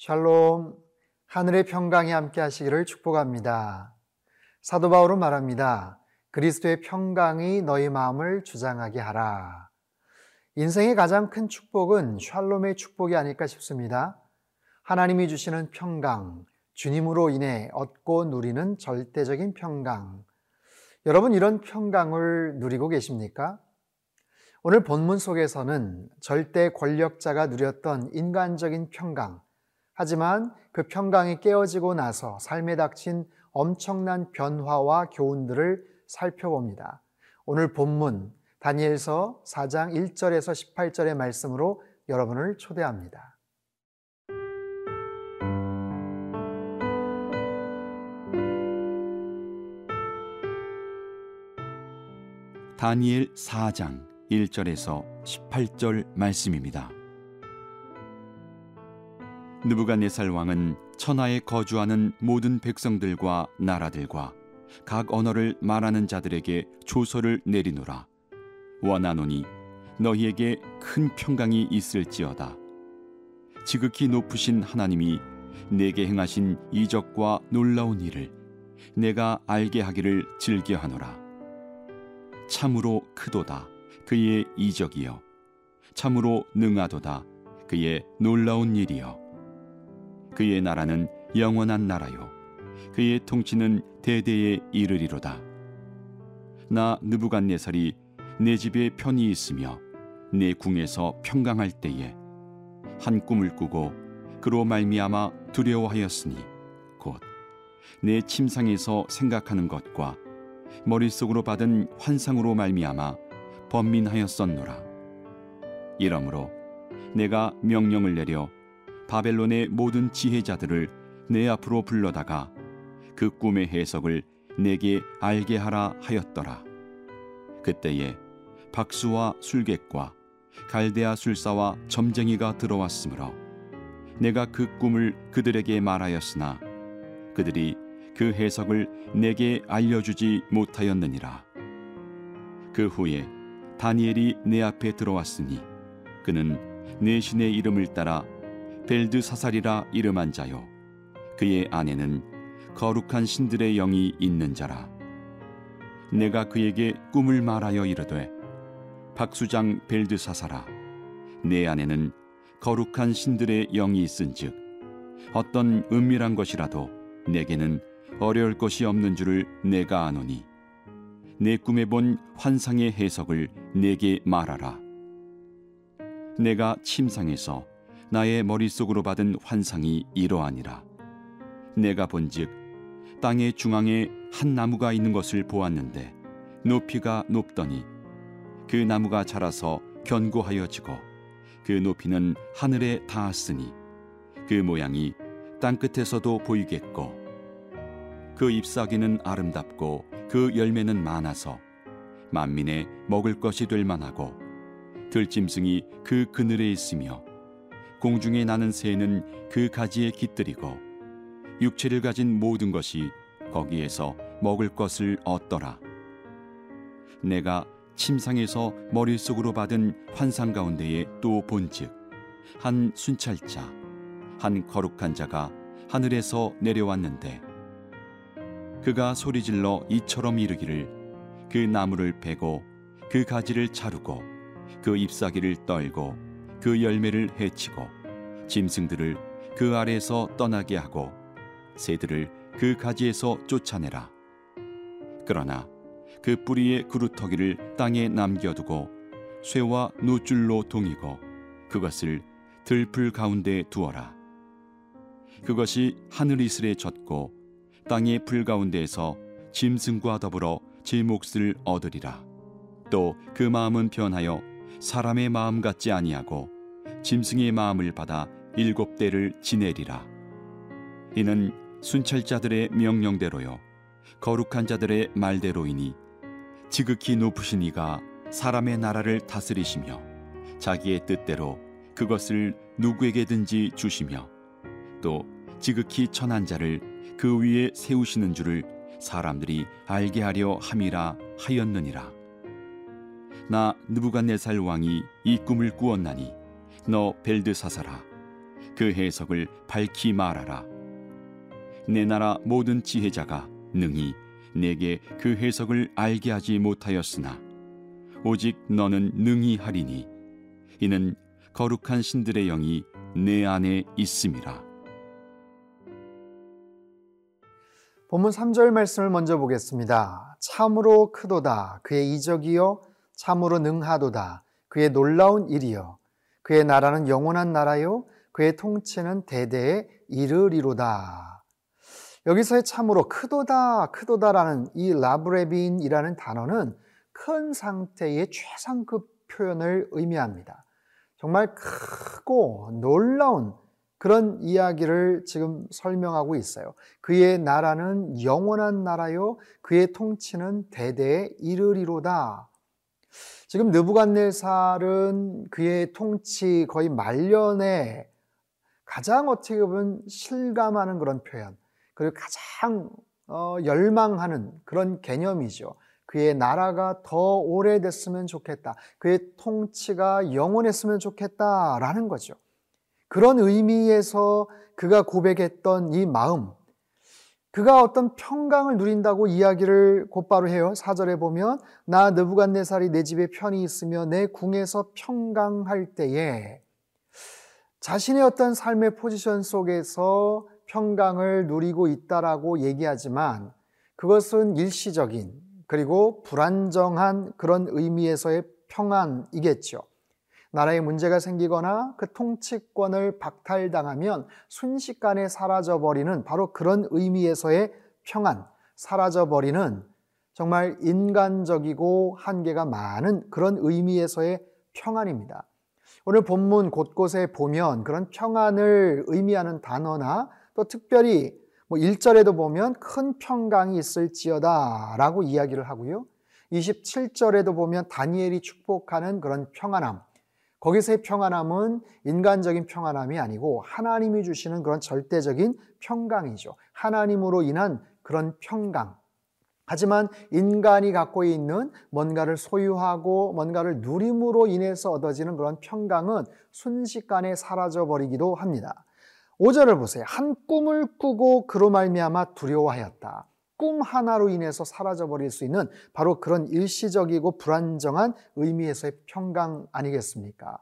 샬롬, 하늘의 평강이 함께 하시기를 축복합니다. 사도 바울은 말합니다. 그리스도의 평강이 너희 마음을 주장하게 하라. 인생의 가장 큰 축복은 샬롬의 축복이 아닐까 싶습니다. 하나님이 주시는 평강, 주님으로 인해 얻고 누리는 절대적인 평강. 여러분 이런 평강을 누리고 계십니까? 오늘 본문 속에서는 절대 권력자가 누렸던 인간적인 평강, 하지만 그 평강이 깨어지고 나서 삶에 닥친 엄청난 변화와 교훈들을 살펴봅니다. 오늘 본문 다니엘서 4장 1절에서 18절의 말씀으로 여러분을 초대합니다. 다니엘 4장 1절에서 18절 말씀입니다. 느부갓네살 왕은 천하에 거주하는 모든 백성들과 나라들과 각 언어를 말하는 자들에게 조서를 내리노라. 원하노니 너희에게 큰 평강이 있을지어다. 지극히 높으신 하나님이 내게 행하신 이적과 놀라운 일을 내가 알게 하기를 즐겨하노라. 참으로 크도다 그의 이적이여 참으로 능하도다 그의 놀라운 일이여 그의 나라는 영원한 나라요. 그의 통치는 대대에 이르리로다. 나 느부갓네살이 내 집에 편히 있으며 내 궁에서 평강할 때에 한 꿈을 꾸고 그로 말미암아 두려워하였으니 곧 내 침상에서 생각하는 것과 머릿속으로 받은 환상으로 말미암아 번민하였었노라. 이러므로 내가 명령을 내려 바벨론의 모든 지혜자들을 내 앞으로 불러다가 그 꿈의 해석을 내게 알게 하라 하였더라 그때에 박수와 술객과 갈대아 술사와 점쟁이가 들어왔으므로 내가 그 꿈을 그들에게 말하였으나 그들이 그 해석을 내게 알려주지 못하였느니라. 그 후에 다니엘이 내 앞에 들어왔으니 그는 내 신의 이름을 따라 벨드사살이라 이름한 자요. 그의 아내는 거룩한 신들의 영이 있는 자라. 내가 그에게 꿈을 말하여 이르되 박수장 벨드사살아 내 안에는 거룩한 신들의 영이 있은즉 어떤 은밀한 것이라도 내게는 어려울 것이 없는 줄을 내가 아노니 내 꿈에 본 환상의 해석을 내게 말하라. 내가 침상에서 나의 머릿속으로 받은 환상이 이러하니라. 내가 본즉 땅의 중앙에 한 나무가 있는 것을 보았는데 높이가 높더니 그 나무가 자라서 견고하여 지고 그 높이는 하늘에 닿았으니 그 모양이 땅 끝에서도 보이겠고 그 잎사귀는 아름답고 그 열매는 많아서 만민의 먹을 것이 될 만하고 들짐승이 그 그늘에 있으며 공중에 나는 새는 그 가지에 깃들이고 육체를 가진 모든 것이 거기에서 먹을 것을 얻더라. 내가 침상에서 머릿속으로 받은 환상 가운데에 또 본즉 한 순찰자 한 거룩한 자가 하늘에서 내려왔는데 그가 소리질러 이처럼 이르기를 그 나무를 베고 그 가지를 자르고 그 잎사귀를 떨고 그 열매를 해치고 짐승들을 그 아래에서 떠나게 하고 새들을 그 가지에서 쫓아내라. 그러나 그 뿌리의 그루터기를 땅에 남겨두고 쇠와 노줄로 동이고 그것을 들풀 가운데 두어라. 그것이 하늘 이슬에 젖고 땅의 불 가운데에서 짐승과 더불어 제 몫을 얻으리라. 또 그 마음은 변하여 사람의 마음 같지 아니하고 짐승의 마음을 받아 일곱 대를 지내리라. 이는 순찰자들의 명령대로요 거룩한 자들의 말대로이니 지극히 높으신 이가 사람의 나라를 다스리시며 자기의 뜻대로 그것을 누구에게든지 주시며 또 지극히 천한 자를 그 위에 세우시는 줄을 사람들이 알게 하려 함이라 하였느니라. 나 느부갓네살 왕이 이 꿈을 꾸었나니 너 벨드사사라 그 해석을 밝히 말하라. 내 나라 모든 지혜자가 능히 내게 그 해석을 알게 하지 못하였으나 오직 너는 능히 하리니 이는 거룩한 신들의 영이 내 안에 있음이라. 본문 3절 말씀을 먼저 보겠습니다. 참으로 크도다 그의 이적이요 참으로 능하도다 그의 놀라운 일이요 그의 나라는 영원한 나라요 그의 통치는 대대에 이르리로다. 여기서의 참으로 크도다 크도다라는 이 라브레빈이라는 단어는 큰 상태의 최상급 표현을 의미합니다. 정말 크고 놀라운 그런 이야기를 지금 설명하고 있어요. 그의 나라는 영원한 나라요, 그의 통치는 대대에 이르리로다. 지금 느부갓네살은 그의 통치 거의 말년에 가장 어떻게 보면 실감하는 그런 표현, 그리고 가장 어, 열망하는 그런 개념이죠. 그의 나라가 더 오래됐으면 좋겠다. 그의 통치가 영원했으면 좋겠다라는 거죠. 그런 의미에서 그가 고백했던 이 마음, 그가 어떤 평강을 누린다고 이야기를 곧바로 해요. 사절에 보면 나 느부갓네살이 내 집에 편히 있으며 내 궁에서 평강할 때에 자신의 어떤 삶의 포지션 속에서 평강을 누리고 있다라고 얘기하지만 그것은 일시적인 그리고 불안정한 그런 의미에서의 평안이겠죠. 나라에 문제가 생기거나 그 통치권을 박탈당하면 순식간에 사라져버리는 바로 그런 의미에서의 평안, 사라져버리는 정말 인간적이고 한계가 많은 그런 의미에서의 평안입니다. 오늘 본문 곳곳에 보면 그런 평안을 의미하는 단어나 또 특별히 뭐 1절에도 보면 큰 평강이 있을지어다 라고 이야기를 하고요. 27절에도 보면 다니엘이 축복하는 그런 평안함. 거기서의 평안함은 인간적인 평안함이 아니고 하나님이 주시는 그런 절대적인 평강이죠. 하나님으로 인한 그런 평강. 하지만 인간이 갖고 있는 뭔가를 소유하고 뭔가를 누림으로 인해서 얻어지는 그런 평강은 순식간에 사라져 버리기도 합니다. 5절을 보세요. 한 꿈을 꾸고 그로 말미암아 두려워하였다. 꿈 하나로 인해서 사라져 버릴 수 있는 바로 그런 일시적이고 불안정한 의미에서의 평강 아니겠습니까?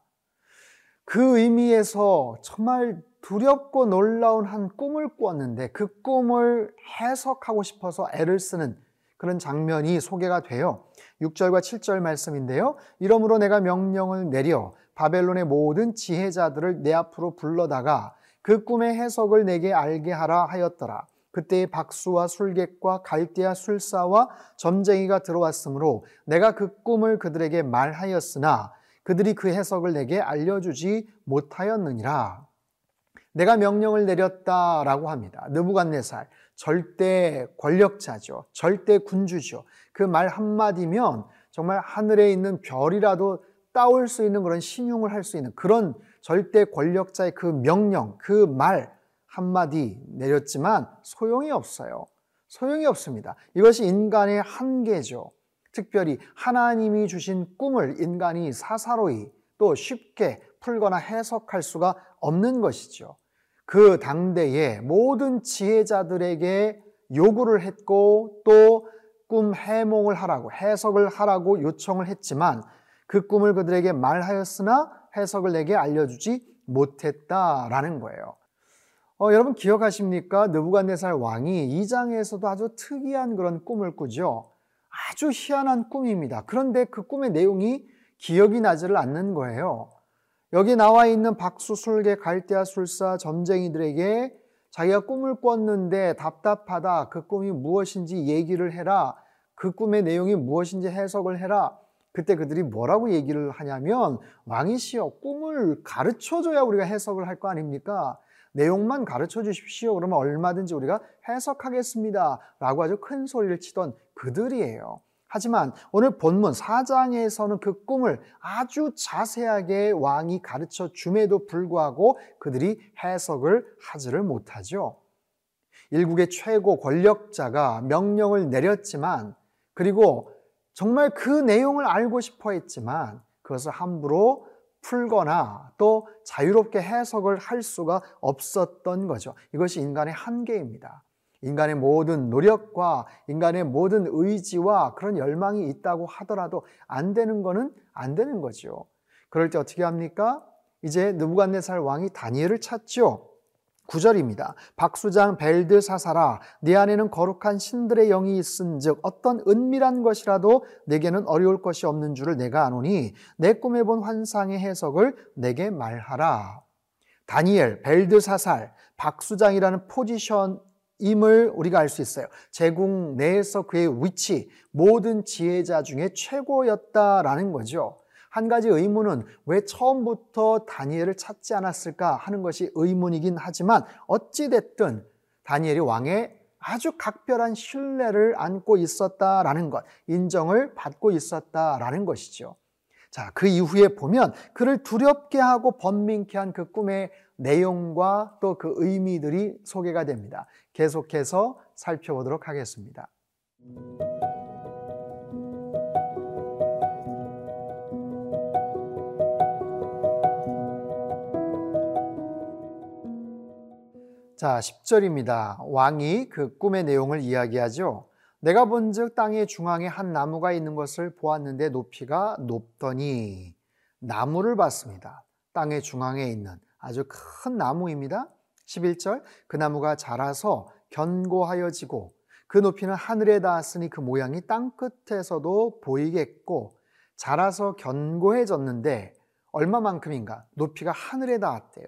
그 의미에서 정말 두렵고 놀라운 한 꿈을 꾸었는데 그 꿈을 해석하고 싶어서 애를 쓰는 그런 장면이 소개가 돼요. 6절과 7절 말씀인데요. 이러므로 내가 명령을 내려 바벨론의 모든 지혜자들을 내 앞으로 불러다가 그 꿈의 해석을 내게 알게 하라 하였더라. 그때의 박수와 술객과 갈대아 술사와 점쟁이가 들어왔으므로 내가 그 꿈을 그들에게 말하였으나 그들이 그 해석을 내게 알려주지 못하였느니라. 내가 명령을 내렸다라고 합니다. 느부갓네살 절대 권력자죠. 절대 군주죠. 그 말 한마디면 정말 하늘에 있는 별이라도 따올 수 있는 그런 신용을 할 수 있는 그런 절대 권력자의 그 명령, 그 말 한마디 내렸지만 소용이 없어요. 소용이 없습니다. 이것이 인간의 한계죠. 특별히 하나님이 주신 꿈을 인간이 사사로이 또 쉽게 풀거나 해석할 수가 없는 것이죠. 그 당대에 모든 지혜자들에게 요구를 했고 또 꿈 해몽을 하라고 해석을 하라고 요청을 했지만 그 꿈을 그들에게 말하였으나 해석을 내게 알려주지 못했다라는 거예요. 어, 여러분 기억하십니까? 느부갓네살 왕이 이 장에서도 아주 특이한 그런 꿈을 꾸죠. 아주 희한한 꿈입니다. 그런데 그 꿈의 내용이 기억이 나지를 않는 거예요. 여기 나와 있는 박수술계 갈대아 술사 점쟁이들에게 자기가 꿈을 꿨는데 답답하다. 그 꿈이 무엇인지 얘기를 해라. 그 꿈의 내용이 무엇인지 해석을 해라. 그때 그들이 뭐라고 얘기를 하냐면 왕이시여 꿈을 가르쳐 줘야 우리가 해석을 할 거 아닙니까? 내용만 가르쳐 주십시오. 그러면 얼마든지 우리가 해석하겠습니다. 라고 아주 큰 소리를 치던 그들이에요. 하지만 오늘 본문 4장에서는 그 꿈을 아주 자세하게 왕이 가르쳐 줌에도 불구하고 그들이 해석을 하지를 못하죠. 일국의 최고 권력자가 명령을 내렸지만 그리고 정말 그 내용을 알고 싶어 했지만 그것을 함부로 풀거나 또 자유롭게 해석을 할 수가 없었던 거죠. 이것이 인간의 한계입니다. 인간의 모든 노력과 인간의 모든 의지와 그런 열망이 있다고 하더라도 안 되는 거는 안 되는 거죠. 그럴 때 어떻게 합니까? 이제 느부갓네살 왕이 다니엘을 찾죠. 9절입니다. 박수장 벨드사사라 네 안에는 거룩한 신들의 영이 있은즉 어떤 은밀한 것이라도 내게는 어려울 것이 없는 줄을 내가 아노니 내 꿈에 본 환상의 해석을 내게 말하라. 다니엘, 벨드사살, 박수장이라는 포지션 임을 우리가 알 수 있어요. 제국 내에서 그의 위치, 모든 지혜자 중에 최고였다라는 거죠. 한 가지 의문은 왜 처음부터 다니엘을 찾지 않았을까 하는 것이 의문이긴 하지만 어찌됐든 다니엘이 왕의 아주 각별한 신뢰를 안고 있었다라는 것, 인정을 받고 있었다라는 것이죠. 자, 그 이후에 보면 그를 두렵게 하고 번민케 한 그 꿈의 내용과 또 그 의미들이 소개가 됩니다. 계속해서 살펴보도록 하겠습니다. 자, 10절입니다. 왕이 그 꿈의 내용을 이야기하죠. 내가 본즉 땅의 중앙에 한 나무가 있는 것을 보았는데 높이가 높더니 나무를 봤습니다. 땅의 중앙에 있는 아주 큰 나무입니다. 11절 그 나무가 자라서 견고하여지고 그 높이는 하늘에 닿았으니 그 모양이 땅 끝에서도 보이겠고 자라서 견고해졌는데 얼마만큼인가? 높이가 하늘에 닿았대요.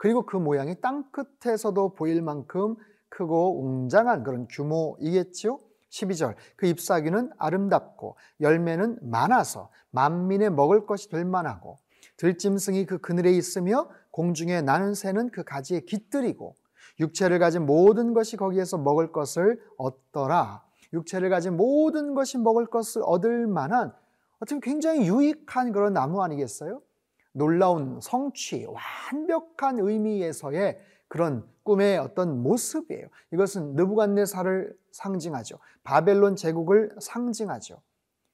그리고 그 모양이 땅 끝에서도 보일 만큼 크고 웅장한 그런 규모이겠지요. 12절 그 잎사귀는 아름답고 열매는 많아서 만민의 먹을 것이 될 만하고 들짐승이 그 그늘에 있으며 공중에 나는 새는 그 가지에 깃들이고 육체를 가진 모든 것이 거기에서 먹을 것을 얻더라. 육체를 가진 모든 것이 먹을 것을 얻을 만한 어떤 굉장히 유익한 그런 나무 아니겠어요? 놀라운 성취, 완벽한 의미에서의 그런 꿈의 어떤 모습이에요. 이것은 느부갓네살을 상징하죠. 바벨론 제국을 상징하죠.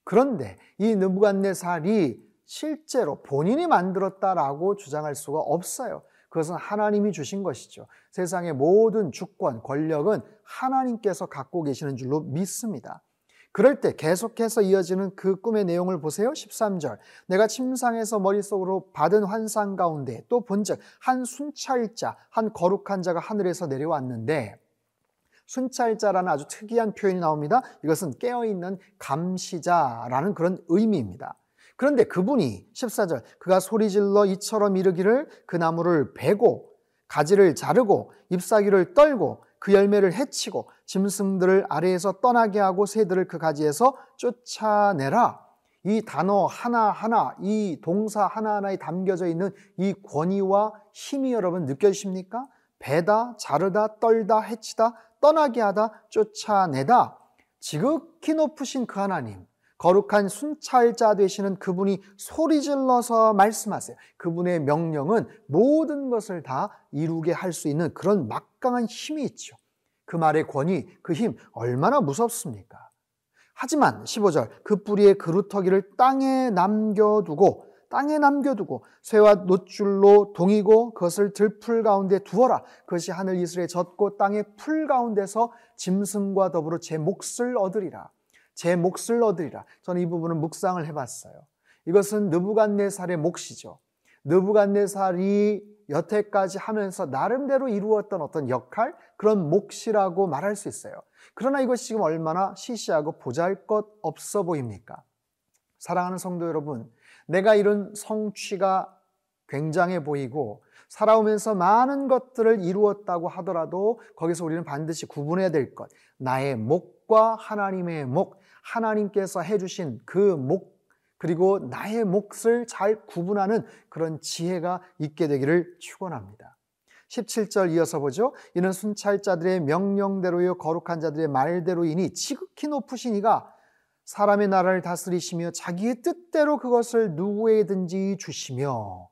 그런데 이 느부갓네살이 실제로 본인이 만들었다라고 주장할 수가 없어요. 그것은 하나님이 주신 것이죠. 세상의 모든 주권, 권력은 하나님께서 갖고 계시는 줄로 믿습니다. 그럴 때 계속해서 이어지는 그 꿈의 내용을 보세요. 13절. 내가 침상에서 머릿속으로 받은 환상 가운데 또 본즉 한 순찰자, 한 거룩한 자가 하늘에서 내려왔는데 순찰자라는 아주 특이한 표현이 나옵니다. 이것은 깨어있는 감시자라는 그런 의미입니다. 그런데 그분이 14절 그가 소리질러 이처럼 이르기를 그 나무를 베고 가지를 자르고 잎사귀를 떨고 그 열매를 해치고 짐승들을 아래에서 떠나게 하고 새들을 그 가지에서 쫓아내라. 이 단어 하나하나, 이 동사 하나하나에 담겨져 있는 이 권위와 힘이 여러분 느껴지십니까? 배다, 자르다, 떨다, 해치다, 떠나게 하다, 쫓아내다. 지극히 높으신 그 하나님, 거룩한 순찰자 되시는 그분이 소리 질러서 말씀하세요. 그분의 명령은 모든 것을 다 이루게 할 수 있는 그런 막강한 힘이 있죠. 그 말의 권위, 그 힘 얼마나 무섭습니까? 하지만 15절 그 뿌리의 그루터기를 땅에 남겨두고 땅에 남겨두고 쇠와 노줄로 동이고 그것을 들풀 가운데 두어라. 그것이 하늘 이슬에 젖고 땅의 풀 가운데서 짐승과 더불어 제 몫을 얻으리라. 제 몫을 얻으리라. 저는 이 부분은 묵상을 해봤어요. 이것은 느부갓네살의 몫이죠. 느부갓네살이 여태까지 하면서 나름대로 이루었던 어떤 역할, 그런 몫이라고 말할 수 있어요. 그러나 이것이 지금 얼마나 시시하고 보잘 것 없어 보입니까? 사랑하는 성도 여러분, 내가 이룬 성취가 굉장해 보이고 살아오면서 많은 것들을 이루었다고 하더라도 거기서 우리는 반드시 구분해야 될 것. 나의 목과 하나님의 목, 하나님께서 해주신 그 목, 그리고 나의 몫을 잘 구분하는 그런 지혜가 있게 되기를 축원합니다. 17절 이어서 보죠. 이는 순찰자들의 명령대로요 거룩한 자들의 말대로이니 지극히 높으신 이가 사람의 나라를 다스리시며 자기의 뜻대로 그것을 누구에든지 주시며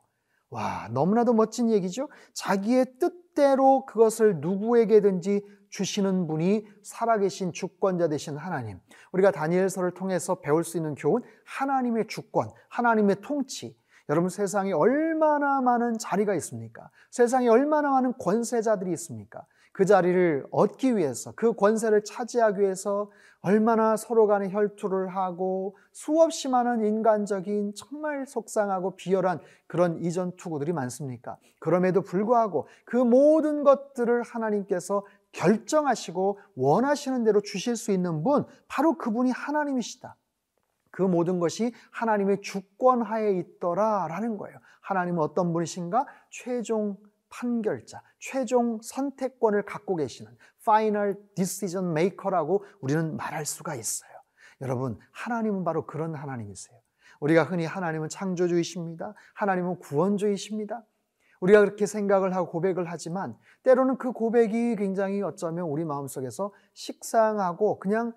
와 너무나도 멋진 얘기죠. 자기의 뜻대로 그것을 누구에게든지 주시는 분이 살아계신 주권자 되신 하나님. 우리가 다니엘서를 통해서 배울 수 있는 교훈, 하나님의 주권, 하나님의 통치. 여러분 세상에 얼마나 많은 자리가 있습니까? 세상에 얼마나 많은 권세자들이 있습니까? 그 자리를 얻기 위해서 그 권세를 차지하기 위해서 얼마나 서로 간에 혈투를 하고 수없이 많은 인간적인 정말 속상하고 비열한 그런 이전 투구들이 많습니까? 그럼에도 불구하고 그 모든 것들을 하나님께서 결정하시고 원하시는 대로 주실 수 있는 분 바로 그분이 하나님이시다. 그 모든 것이 하나님의 주권 하에 있더라라는 거예요. 하나님은 어떤 분이신가? 최종 판결자, 최종 선택권을 갖고 계시는 final decision maker라고 우리는 말할 수가 있어요. 여러분, 하나님은 바로 그런 하나님이세요. 우리가 흔히 하나님은 창조주이십니다. 하나님은 구원주이십니다. 우리가 그렇게 생각을 하고 고백을 하지만 때로는 그 고백이 굉장히 어쩌면 우리 마음속에서 식상하고 그냥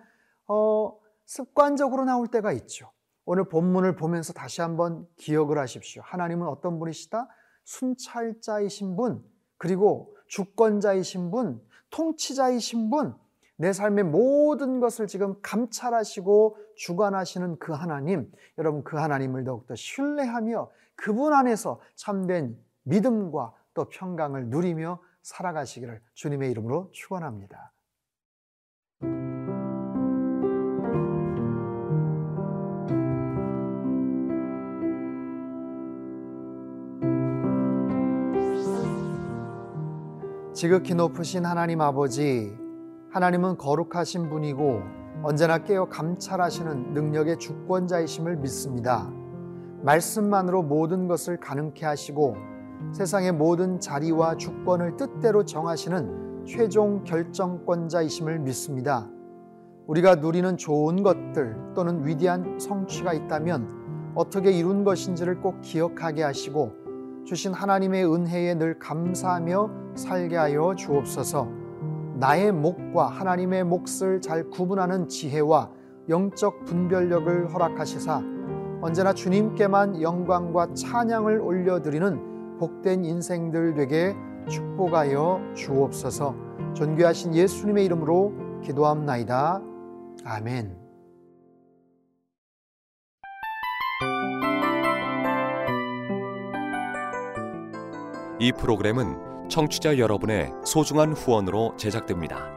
어, 습관적으로 나올 때가 있죠. 오늘 본문을 보면서 다시 한번 기억을 하십시오. 하나님은 어떤 분이시다? 순찰자이신 분, 그리고 주권자이신 분, 통치자이신 분, 내 삶의 모든 것을 지금 감찰하시고 주관하시는 그 하나님, 여러분 그 하나님을 더욱더 신뢰하며 그분 안에서 참된 믿음과 또 평강을 누리며 살아가시기를 주님의 이름으로 축원합니다. 지극히 높으신 하나님 아버지, 하나님은 거룩하신 분이고 언제나 깨어 감찰하시는 능력의 주권자이심을 믿습니다. 말씀만으로 모든 것을 가능케 하시고 세상의 모든 자리와 주권을 뜻대로 정하시는 최종 결정권자이심을 믿습니다. 우리가 누리는 좋은 것들 또는 위대한 성취가 있다면 어떻게 이룬 것인지를 꼭 기억하게 하시고 주신 하나님의 은혜에 늘 감사하며 살게 하여 주옵소서. 나의 몫과 하나님의 몫을 잘 구분하는 지혜와 영적 분별력을 허락하시사 언제나 주님께만 영광과 찬양을 올려드리는 복된 인생들 되게 축복하여 주옵소서. 존귀하신 예수님의 이름으로 기도합나이다. 아멘. 이 프로그램은 청취자 여러분의 소중한 후원으로 제작됩니다.